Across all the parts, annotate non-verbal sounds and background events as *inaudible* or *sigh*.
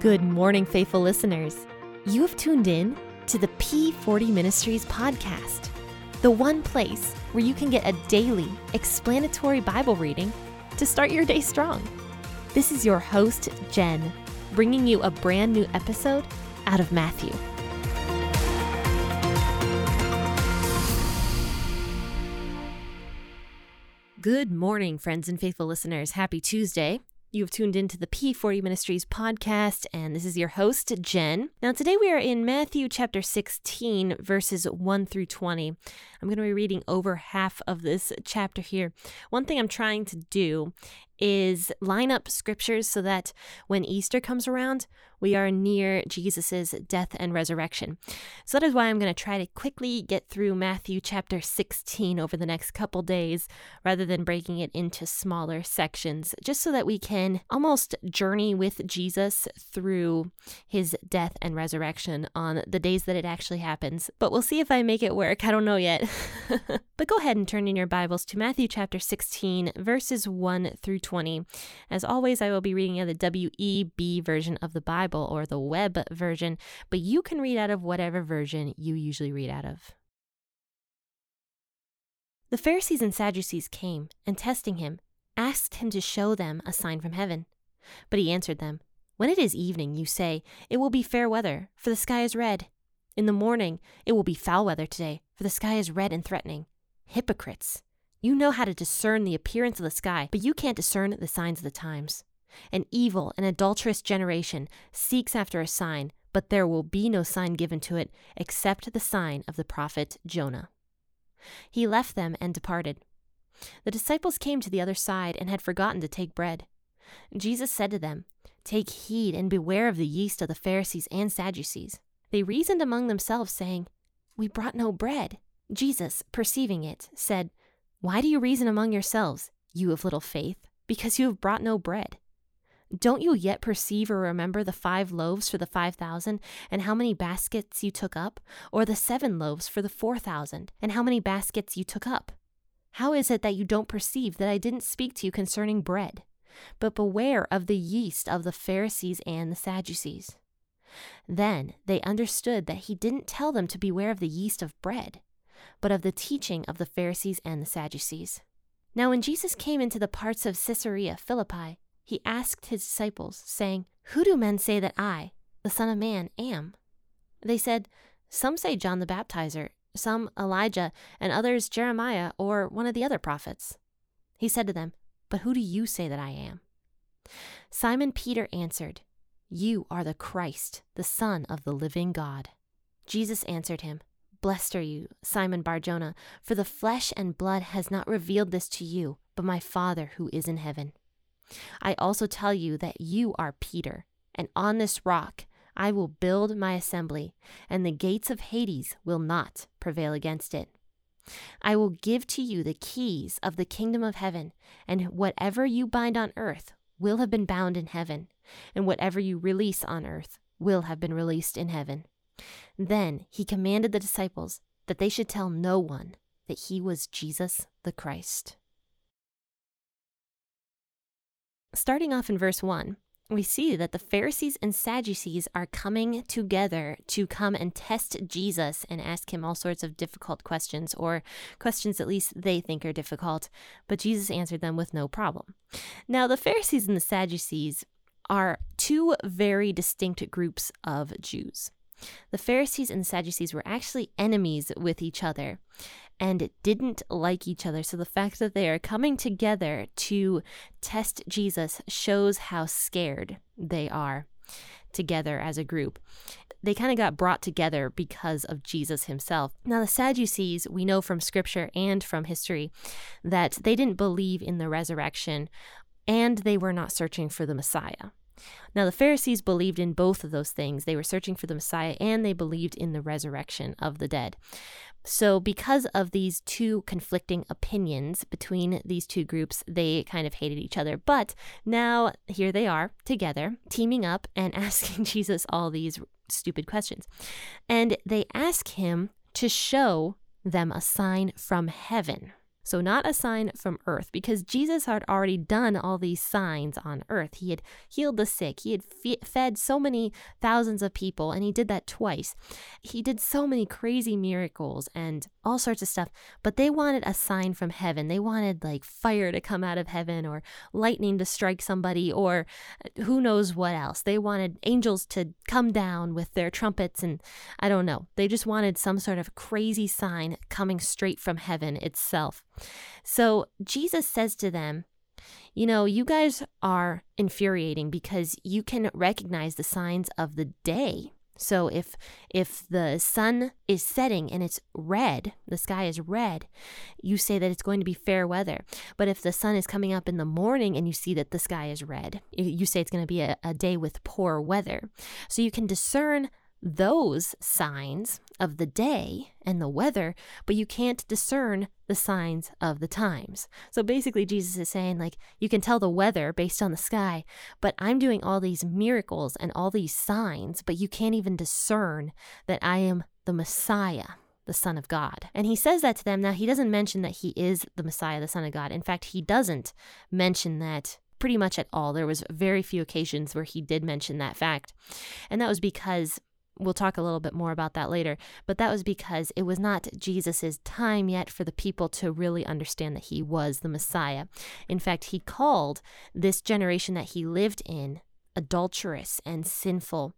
Good morning, faithful listeners. You have tuned in to the P40 Ministries podcast, the one place where you can get a daily explanatory Bible reading to start your day strong. This is your host, Jen, bringing you a brand new episode out of Matthew. Good morning, friends and faithful listeners. Happy Tuesday. You have tuned into the P40 Ministries podcast, and this is your host, Jen. Now, today we are in Matthew chapter 16, verses 1 through 20. I'm going to be reading over half of this chapter here. One thing I'm trying to do is line up scriptures so that when Easter comes around, we are near Jesus' death and resurrection. So that is why I'm going to try to quickly get through Matthew chapter 16 over the next couple days rather than breaking it into smaller sections, just so that we can almost journey with Jesus through his death and resurrection on the days that it actually happens. But we'll see if I make it work. I don't know yet. *laughs* but go ahead and turn in your Bibles to Matthew chapter 16, verses 1 through 20. As always, I will be reading out the WEB version of the Bible or the web version, but you can read out of whatever version you usually read out of. The Pharisees and Sadducees came and testing him, asked him to show them a sign from heaven. But he answered them, When it is evening, you say, It will be fair weather, for the sky is red. In the morning, it will be foul weather today, for the sky is red and threatening. Hypocrites! You know how to discern the appearance of the sky, but you can't discern the signs of the times. An evil and adulterous generation seeks after a sign, but there will be no sign given to it except the sign of the prophet Jonah. He left them and departed. The disciples came to the other side and had forgotten to take bread. Jesus said to them, Take heed and beware of the yeast of the Pharisees and Sadducees. They reasoned among themselves, saying, We brought no bread. Jesus, perceiving it, said, Why do you reason among yourselves, you of little faith, because you have brought no bread? Don't you yet perceive or remember the five loaves for the five thousand, and how many baskets you took up? Or the seven loaves for the four thousand, and how many baskets you took up? How is it that you don't perceive that I didn't speak to you concerning bread? But beware of the yeast of the Pharisees and the Sadducees. Then they understood that he didn't tell them to beware of the yeast of bread, but of the teaching of the Pharisees and the Sadducees. Now, when Jesus came into the parts of Caesarea Philippi, he asked his disciples, saying, Who do men say that I, the Son of Man, am? They said, Some say John the Baptizer, some Elijah, and others Jeremiah or one of the other prophets. He said to them, But who do you say that I am? Simon Peter answered, You are the Christ, the Son of the living God. Jesus answered him, Blessed are you, Simon Barjona, for the flesh and blood has not revealed this to you, but my Father who is in heaven. I also tell you that you are Peter, and on this rock I will build my assembly, and the gates of Hades will not prevail against it. I will give to you the keys of the kingdom of heaven, and whatever you bind on earth will have been bound in heaven, and whatever you release on earth will have been released in heaven. Then he commanded the disciples that they should tell no one that he was Jesus the Christ. Starting off in verse 1, we see that the Pharisees and Sadducees are coming together to come and test Jesus and ask him all sorts of difficult questions, or questions at least they think are difficult, but Jesus answered them with no problem. Now, the Pharisees and the Sadducees are two very distinct groups of Jews. The Pharisees and Sadducees were actually enemies with each other and didn't like each other. So the fact that they are coming together to test Jesus shows how scared they are together as a group. They kind of got brought together because of Jesus himself. Now, the Sadducees, we know from scripture and from history that they didn't believe in the resurrection and they were not searching for the Messiah. Now, the Pharisees believed in both of those things. They were searching for the Messiah and they believed in the resurrection of the dead. So, because of these two conflicting opinions between these two groups, they kind of hated each other. But now here they are together, teaming up and *laughs* asking Jesus all these stupid questions. And they ask him to show them a sign from heaven. So, not a sign from earth, because Jesus had already done all these signs on earth. He had healed the sick, he had fed so many thousands of people, and he did that twice. He did so many crazy miracles and all sorts of stuff, but they wanted a sign from heaven. They wanted like fire to come out of heaven or lightning to strike somebody or uh, who knows what else. They wanted angels to come down with their trumpets, and I don't know. They just wanted some sort of crazy sign coming straight from heaven itself. So Jesus says to them, you know, you guys are infuriating because you can recognize the signs of the day. So if if the sun is setting and it's red, the sky is red, you say that it's going to be fair weather. But if the sun is coming up in the morning and you see that the sky is red, you say it's going to be a, a day with poor weather. So you can discern those signs of the day and the weather, but you can't discern the signs of the times. So basically, Jesus is saying, like, you can tell the weather based on the sky, but I'm doing all these miracles and all these signs, but you can't even discern that I am the Messiah. The Son of God. And he says that to them. Now, he doesn't mention that he is the Messiah, the Son of God. In fact, he doesn't mention that pretty much at all. There was very few occasions where he did mention that fact. And that was because We'll talk a little bit more about that later, but that was because it was not Jesus's time yet for the people to really understand that he was the Messiah. In fact, he called this generation that he lived in adulterous and sinful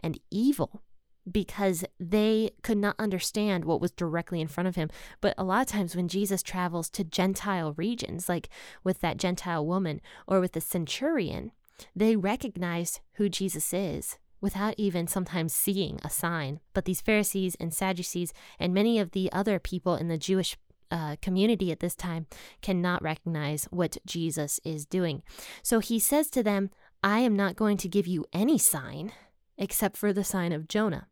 and evil because they could not understand what was directly in front of him. But a lot of times when Jesus travels to Gentile regions, like with that Gentile woman or with the centurion, they recognize who Jesus is without even sometimes seeing a sign. But these Pharisees and Sadducees and many of the other people in the Jewish uh, community at this time cannot recognize what Jesus is doing. So he says to them, I am not going to give you any sign except for the sign of Jonah.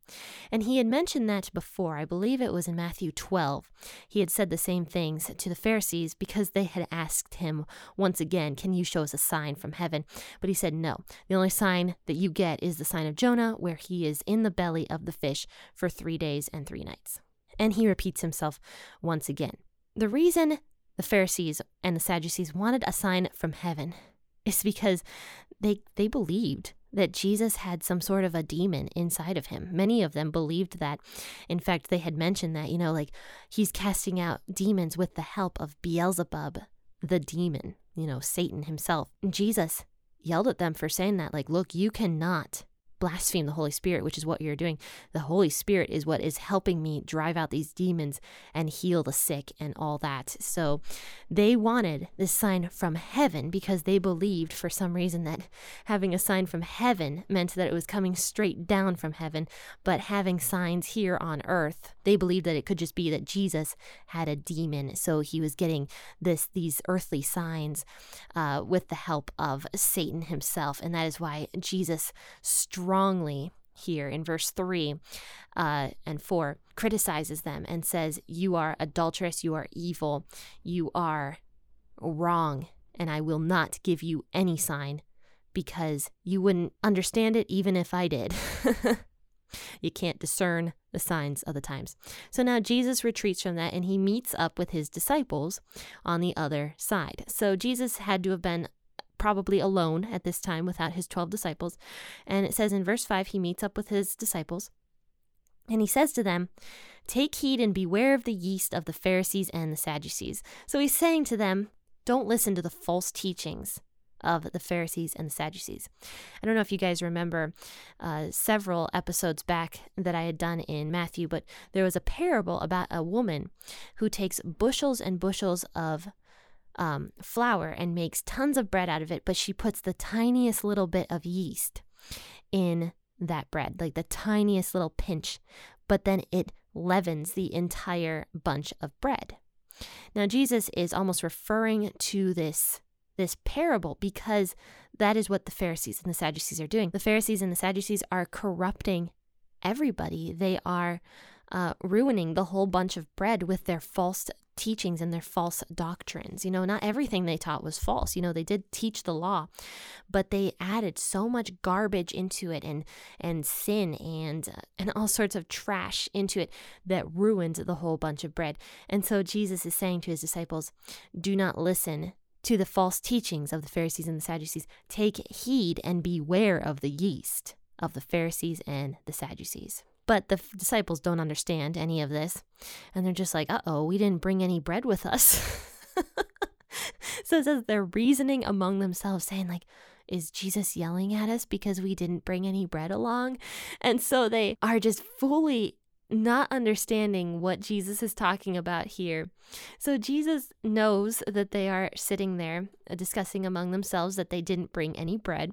And he had mentioned that before. I believe it was in Matthew 12. He had said the same things to the Pharisees because they had asked him once again, Can you show us a sign from heaven? But he said, No. The only sign that you get is the sign of Jonah, where he is in the belly of the fish for three days and three nights. And he repeats himself once again. The reason the Pharisees and the Sadducees wanted a sign from heaven is because they, they believed that Jesus had some sort of a demon inside of him. Many of them believed that. In fact, they had mentioned that, you know, like he's casting out demons with the help of Beelzebub, the demon, you know, Satan himself. And Jesus yelled at them for saying that, like, look, you cannot blaspheme the Holy Spirit, which is what you're doing. The Holy Spirit is what is helping me drive out these demons and heal the sick and all that. So they wanted this sign from heaven because they believed for some reason that having a sign from heaven meant that it was coming straight down from heaven, but having signs here on earth, they believed that it could just be that Jesus had a demon. So he was getting this these earthly signs uh, with the help of Satan himself. And that is why Jesus strongly here in verse 3 uh, and 4 criticizes them and says, You are adulterous, you are evil, you are wrong, and I will not give you any sign because you wouldn't understand it even if I did. *laughs* you can't discern the signs of the times. So now Jesus retreats from that and he meets up with his disciples on the other side. So Jesus had to have been probably alone at this time without his 12 disciples. And it says in verse 5, he meets up with his disciples and he says to them, Take heed and beware of the yeast of the Pharisees and the Sadducees. So he's saying to them, Don't listen to the false teachings of the Pharisees and the Sadducees. I don't know if you guys remember uh, several episodes back that I had done in Matthew, but there was a parable about a woman who takes bushels and bushels of um, flour and makes tons of bread out of it, but she puts the tiniest little bit of yeast in that bread, like the tiniest little pinch, but then it leavens the entire bunch of bread. Now, Jesus is almost referring to this this parable because that is what the Pharisees and the Sadducees are doing. The Pharisees and the Sadducees are corrupting everybody. They are uh, ruining the whole bunch of bread with their false teachings and their false doctrines. You know, not everything they taught was false. You know, they did teach the law, but they added so much garbage into it and and sin and uh, and all sorts of trash into it that ruined the whole bunch of bread. And so Jesus is saying to his disciples, "Do not listen to the false teachings of the Pharisees and the Sadducees. Take heed and beware of the yeast of the Pharisees and the Sadducees." But the disciples don't understand any of this. And they're just like, uh oh, we didn't bring any bread with us. *laughs* so it says they're reasoning among themselves, saying, like, is Jesus yelling at us because we didn't bring any bread along? And so they are just fully not understanding what Jesus is talking about here. So Jesus knows that they are sitting there uh, discussing among themselves that they didn't bring any bread.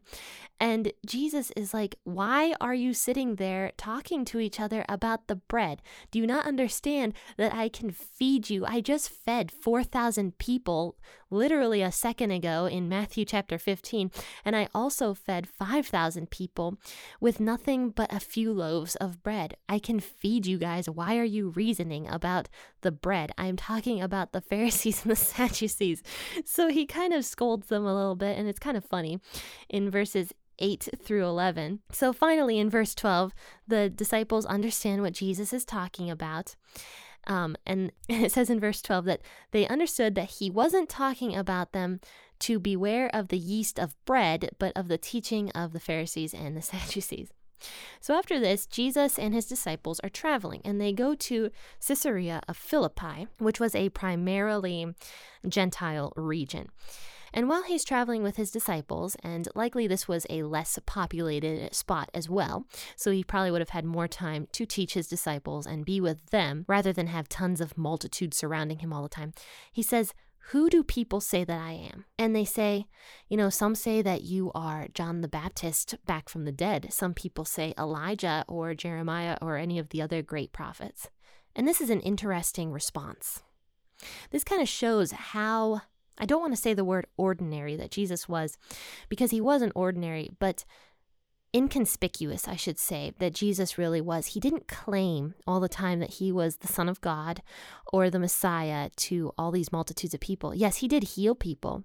And Jesus is like, Why are you sitting there talking to each other about the bread? Do you not understand that I can feed you? I just fed 4,000 people literally a second ago in Matthew chapter 15. And I also fed 5,000 people with nothing but a few loaves of bread. I can feed you guys. Why are you reasoning about the bread? I'm talking about the Pharisees and the Sadducees. So he kind of scolds them a little bit, and it's kind of funny in verses 8 through 11. So finally, in verse 12, the disciples understand what Jesus is talking about. Um, and *laughs* it says in verse 12 that they understood that he wasn't talking about them to beware of the yeast of bread, but of the teaching of the Pharisees and the *laughs* Sadducees. So after this, Jesus and his disciples are traveling and they go to Caesarea of Philippi, which was a primarily Gentile region. And while he's traveling with his disciples, and likely this was a less populated spot as well, so he probably would have had more time to teach his disciples and be with them rather than have tons of multitude surrounding him all the time, he says, who do people say that I am? And they say, you know, some say that you are John the Baptist back from the dead. Some people say Elijah or Jeremiah or any of the other great prophets. And this is an interesting response. This kind of shows how I don't want to say the word ordinary that Jesus was, because he wasn't ordinary, but inconspicuous, I should say, that Jesus really was. He didn't claim all the time that he was the Son of God or the Messiah to all these multitudes of people. Yes, he did heal people,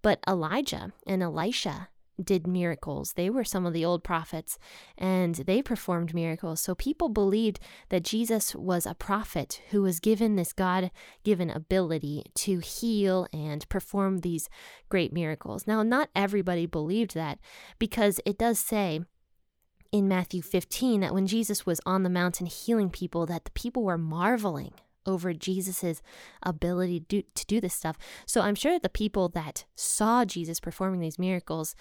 but Elijah and Elisha did miracles. They were some of the old prophets and they performed miracles. So people believed that Jesus was a prophet who was given this God given ability to heal and perform these great miracles. Now, not everybody believed that because it does say in Matthew 15 that when Jesus was on the mountain healing people that the people were marveling over Jesus's ability to do, to do this stuff. So I'm sure that the people that saw Jesus performing these miracles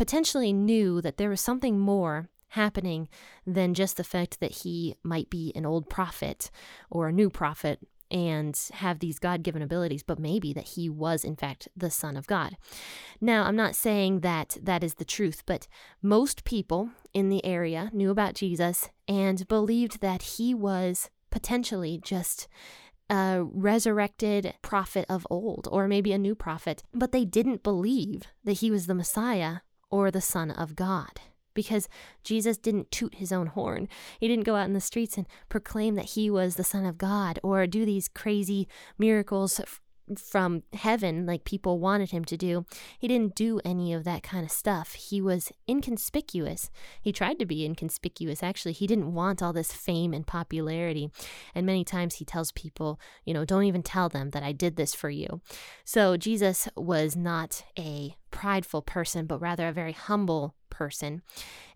potentially knew that there was something more happening than just the fact that he might be an old prophet or a new prophet and have these God given abilities, but maybe that he was, in fact, the Son of God. Now, I'm not saying that that is the truth, but most people in the area knew about Jesus and believed that he was potentially just a resurrected prophet of old, or maybe a new prophet, but they didn't believe that he was the Messiah or the Son of God. Because Jesus didn't toot his own horn. He didn't go out in the streets and proclaim that he was the Son of God or do these crazy miracles from heaven like people wanted him to do. He didn't do any of that kind of stuff. He was inconspicuous. He tried to be inconspicuous, actually. He didn't want all this fame and popularity. And many times he tells people, you know, don't even tell them that I did this for you. So Jesus was not a prideful person, but rather a very humble person.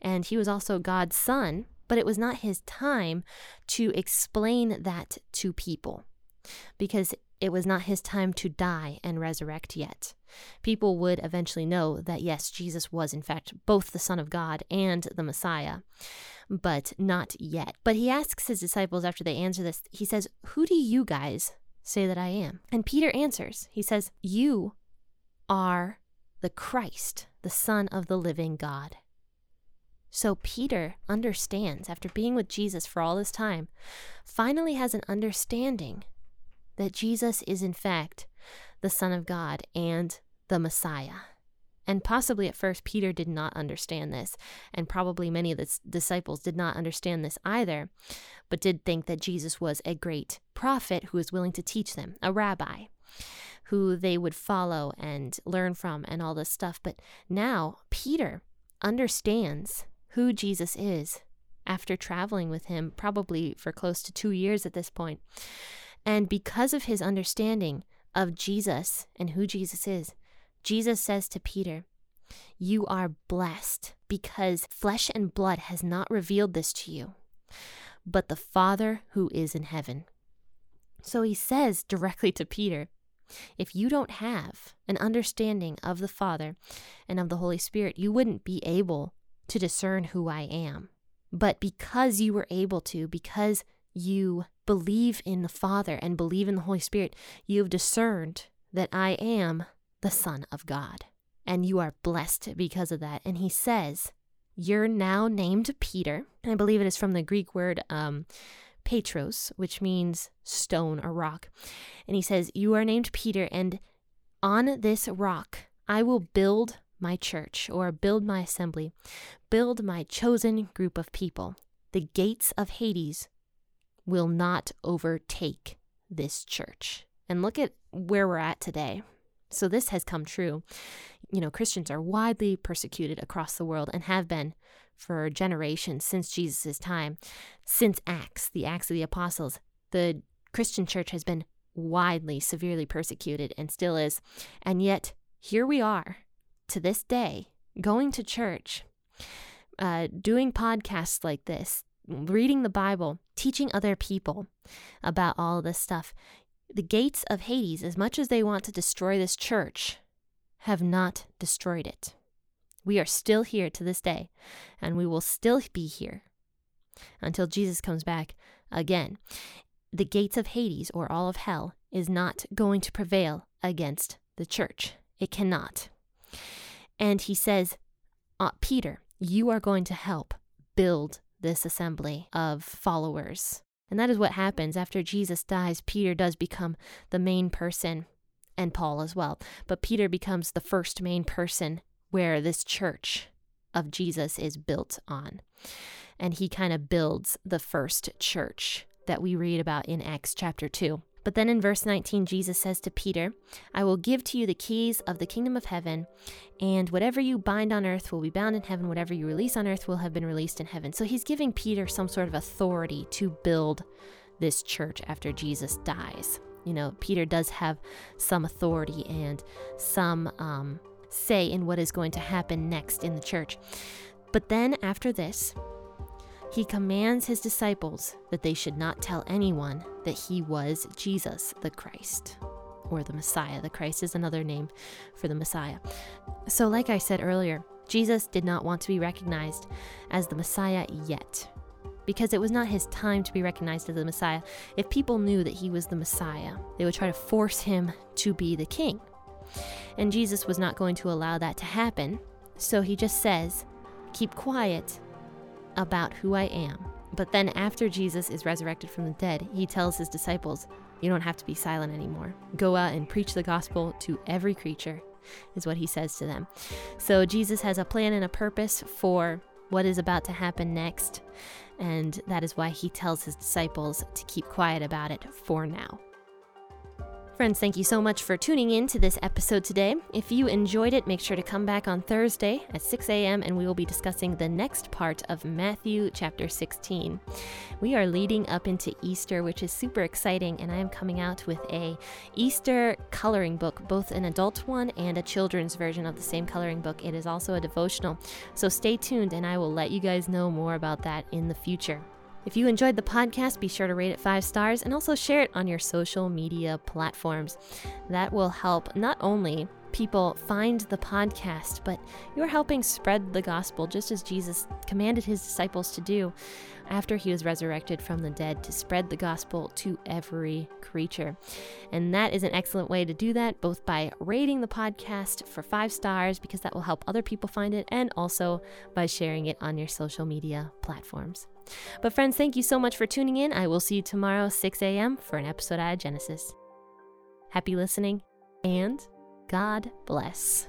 And he was also God's son, but it was not his time to explain that to people because it was not his time to die and resurrect yet. People would eventually know that yes, Jesus was in fact both the Son of God and the Messiah, but not yet. But he asks his disciples after they answer this, he says, Who do you guys say that I am? And Peter answers, he says, You are the Christ, the Son of the living God. So Peter understands, after being with Jesus for all this time, finally has an understanding that Jesus is, in fact, the Son of God and the Messiah. And possibly at first, Peter did not understand this, and probably many of the disciples did not understand this either, but did think that Jesus was a great prophet who was willing to teach them, a rabbi who they would follow and learn from, and all this stuff. But now, Peter understands who Jesus is after traveling with him, probably for close to two years at this point. And because of his understanding of Jesus and who Jesus is, Jesus says to Peter, You are blessed because flesh and blood has not revealed this to you, but the Father who is in heaven. So he says directly to Peter, if you don't have an understanding of the Father and of the Holy Spirit, you wouldn't be able to discern who I am. But because you were able to, because you believe in the Father and believe in the Holy Spirit, you have discerned that I am the Son of God. And you are blessed because of that. And he says, You're now named Peter. And I believe it is from the Greek word um, Petros, which means stone or rock. And he says, You are named Peter, and on this rock I will build my church or build my assembly, build my chosen group of people. The gates of Hades will not overtake this church. And look at where we're at today. So this has come true. You know, Christians are widely persecuted across the world and have been for generations since Jesus' time. Since Acts, the Acts of the Apostles, the Christian church has been widely, severely persecuted and still is. And yet, here we are to this day, going to church, uh, doing podcasts like this, reading the Bible, teaching other people about all this stuff. The gates of Hades, as much as they want to destroy this church, have not destroyed it. We are still here to this day, and we will still be here until Jesus comes back again. The gates of Hades, or all of hell, is not going to prevail against the church. It cannot. And he says, uh, Peter, you are going to help build this assembly of followers. And that is what happens after Jesus dies. Peter does become the main person, and Paul as well. But Peter becomes the first main person where this church of Jesus is built on. And he kind of builds the first church that we read about in Acts chapter 2. But then in verse 19, Jesus says to Peter, I will give to you the keys of the kingdom of heaven, and whatever you bind on earth will be bound in heaven, whatever you release on earth will have been released in heaven. So he's giving Peter some sort of authority to build this church after Jesus dies. You know, Peter does have some authority and some um, say in what is going to happen next in the church. But then, after this, he commands his disciples that they should not tell anyone that he was Jesus the Christ or the Messiah. The Christ is another name for the Messiah. So, like I said earlier, Jesus did not want to be recognized as the Messiah yet because it was not his time to be recognized as the Messiah. If people knew that he was the Messiah, they would try to force him to be the king. And Jesus was not going to allow that to happen. So he just says, Keep quiet about who I am. But then, after Jesus is resurrected from the dead, he tells his disciples, You don't have to be silent anymore. Go out and preach the gospel to every creature, is what he says to them. So, Jesus has a plan and a purpose for what is about to happen next. And that is why he tells his disciples to keep quiet about it for now. Friends, thank you so much for tuning in to this episode today. If you enjoyed it, make sure to come back on Thursday at 6 a.m. and we will be discussing the next part of Matthew chapter 16. We are leading up into Easter, which is super exciting, and I am coming out with a Easter coloring book, both an adult one and a children's version of the same coloring book. It is also a devotional. So stay tuned and I will let you guys know more about that in the future. If you enjoyed the podcast, be sure to rate it five stars and also share it on your social media platforms. That will help not only people find the podcast, but you're helping spread the gospel just as Jesus commanded his disciples to do after he was resurrected from the dead to spread the gospel to every creature. And that is an excellent way to do that, both by rating the podcast for five stars, because that will help other people find it, and also by sharing it on your social media platforms. But, friends, thank you so much for tuning in. I will see you tomorrow, 6 a.m., for an episode of Genesis. Happy listening, and God bless.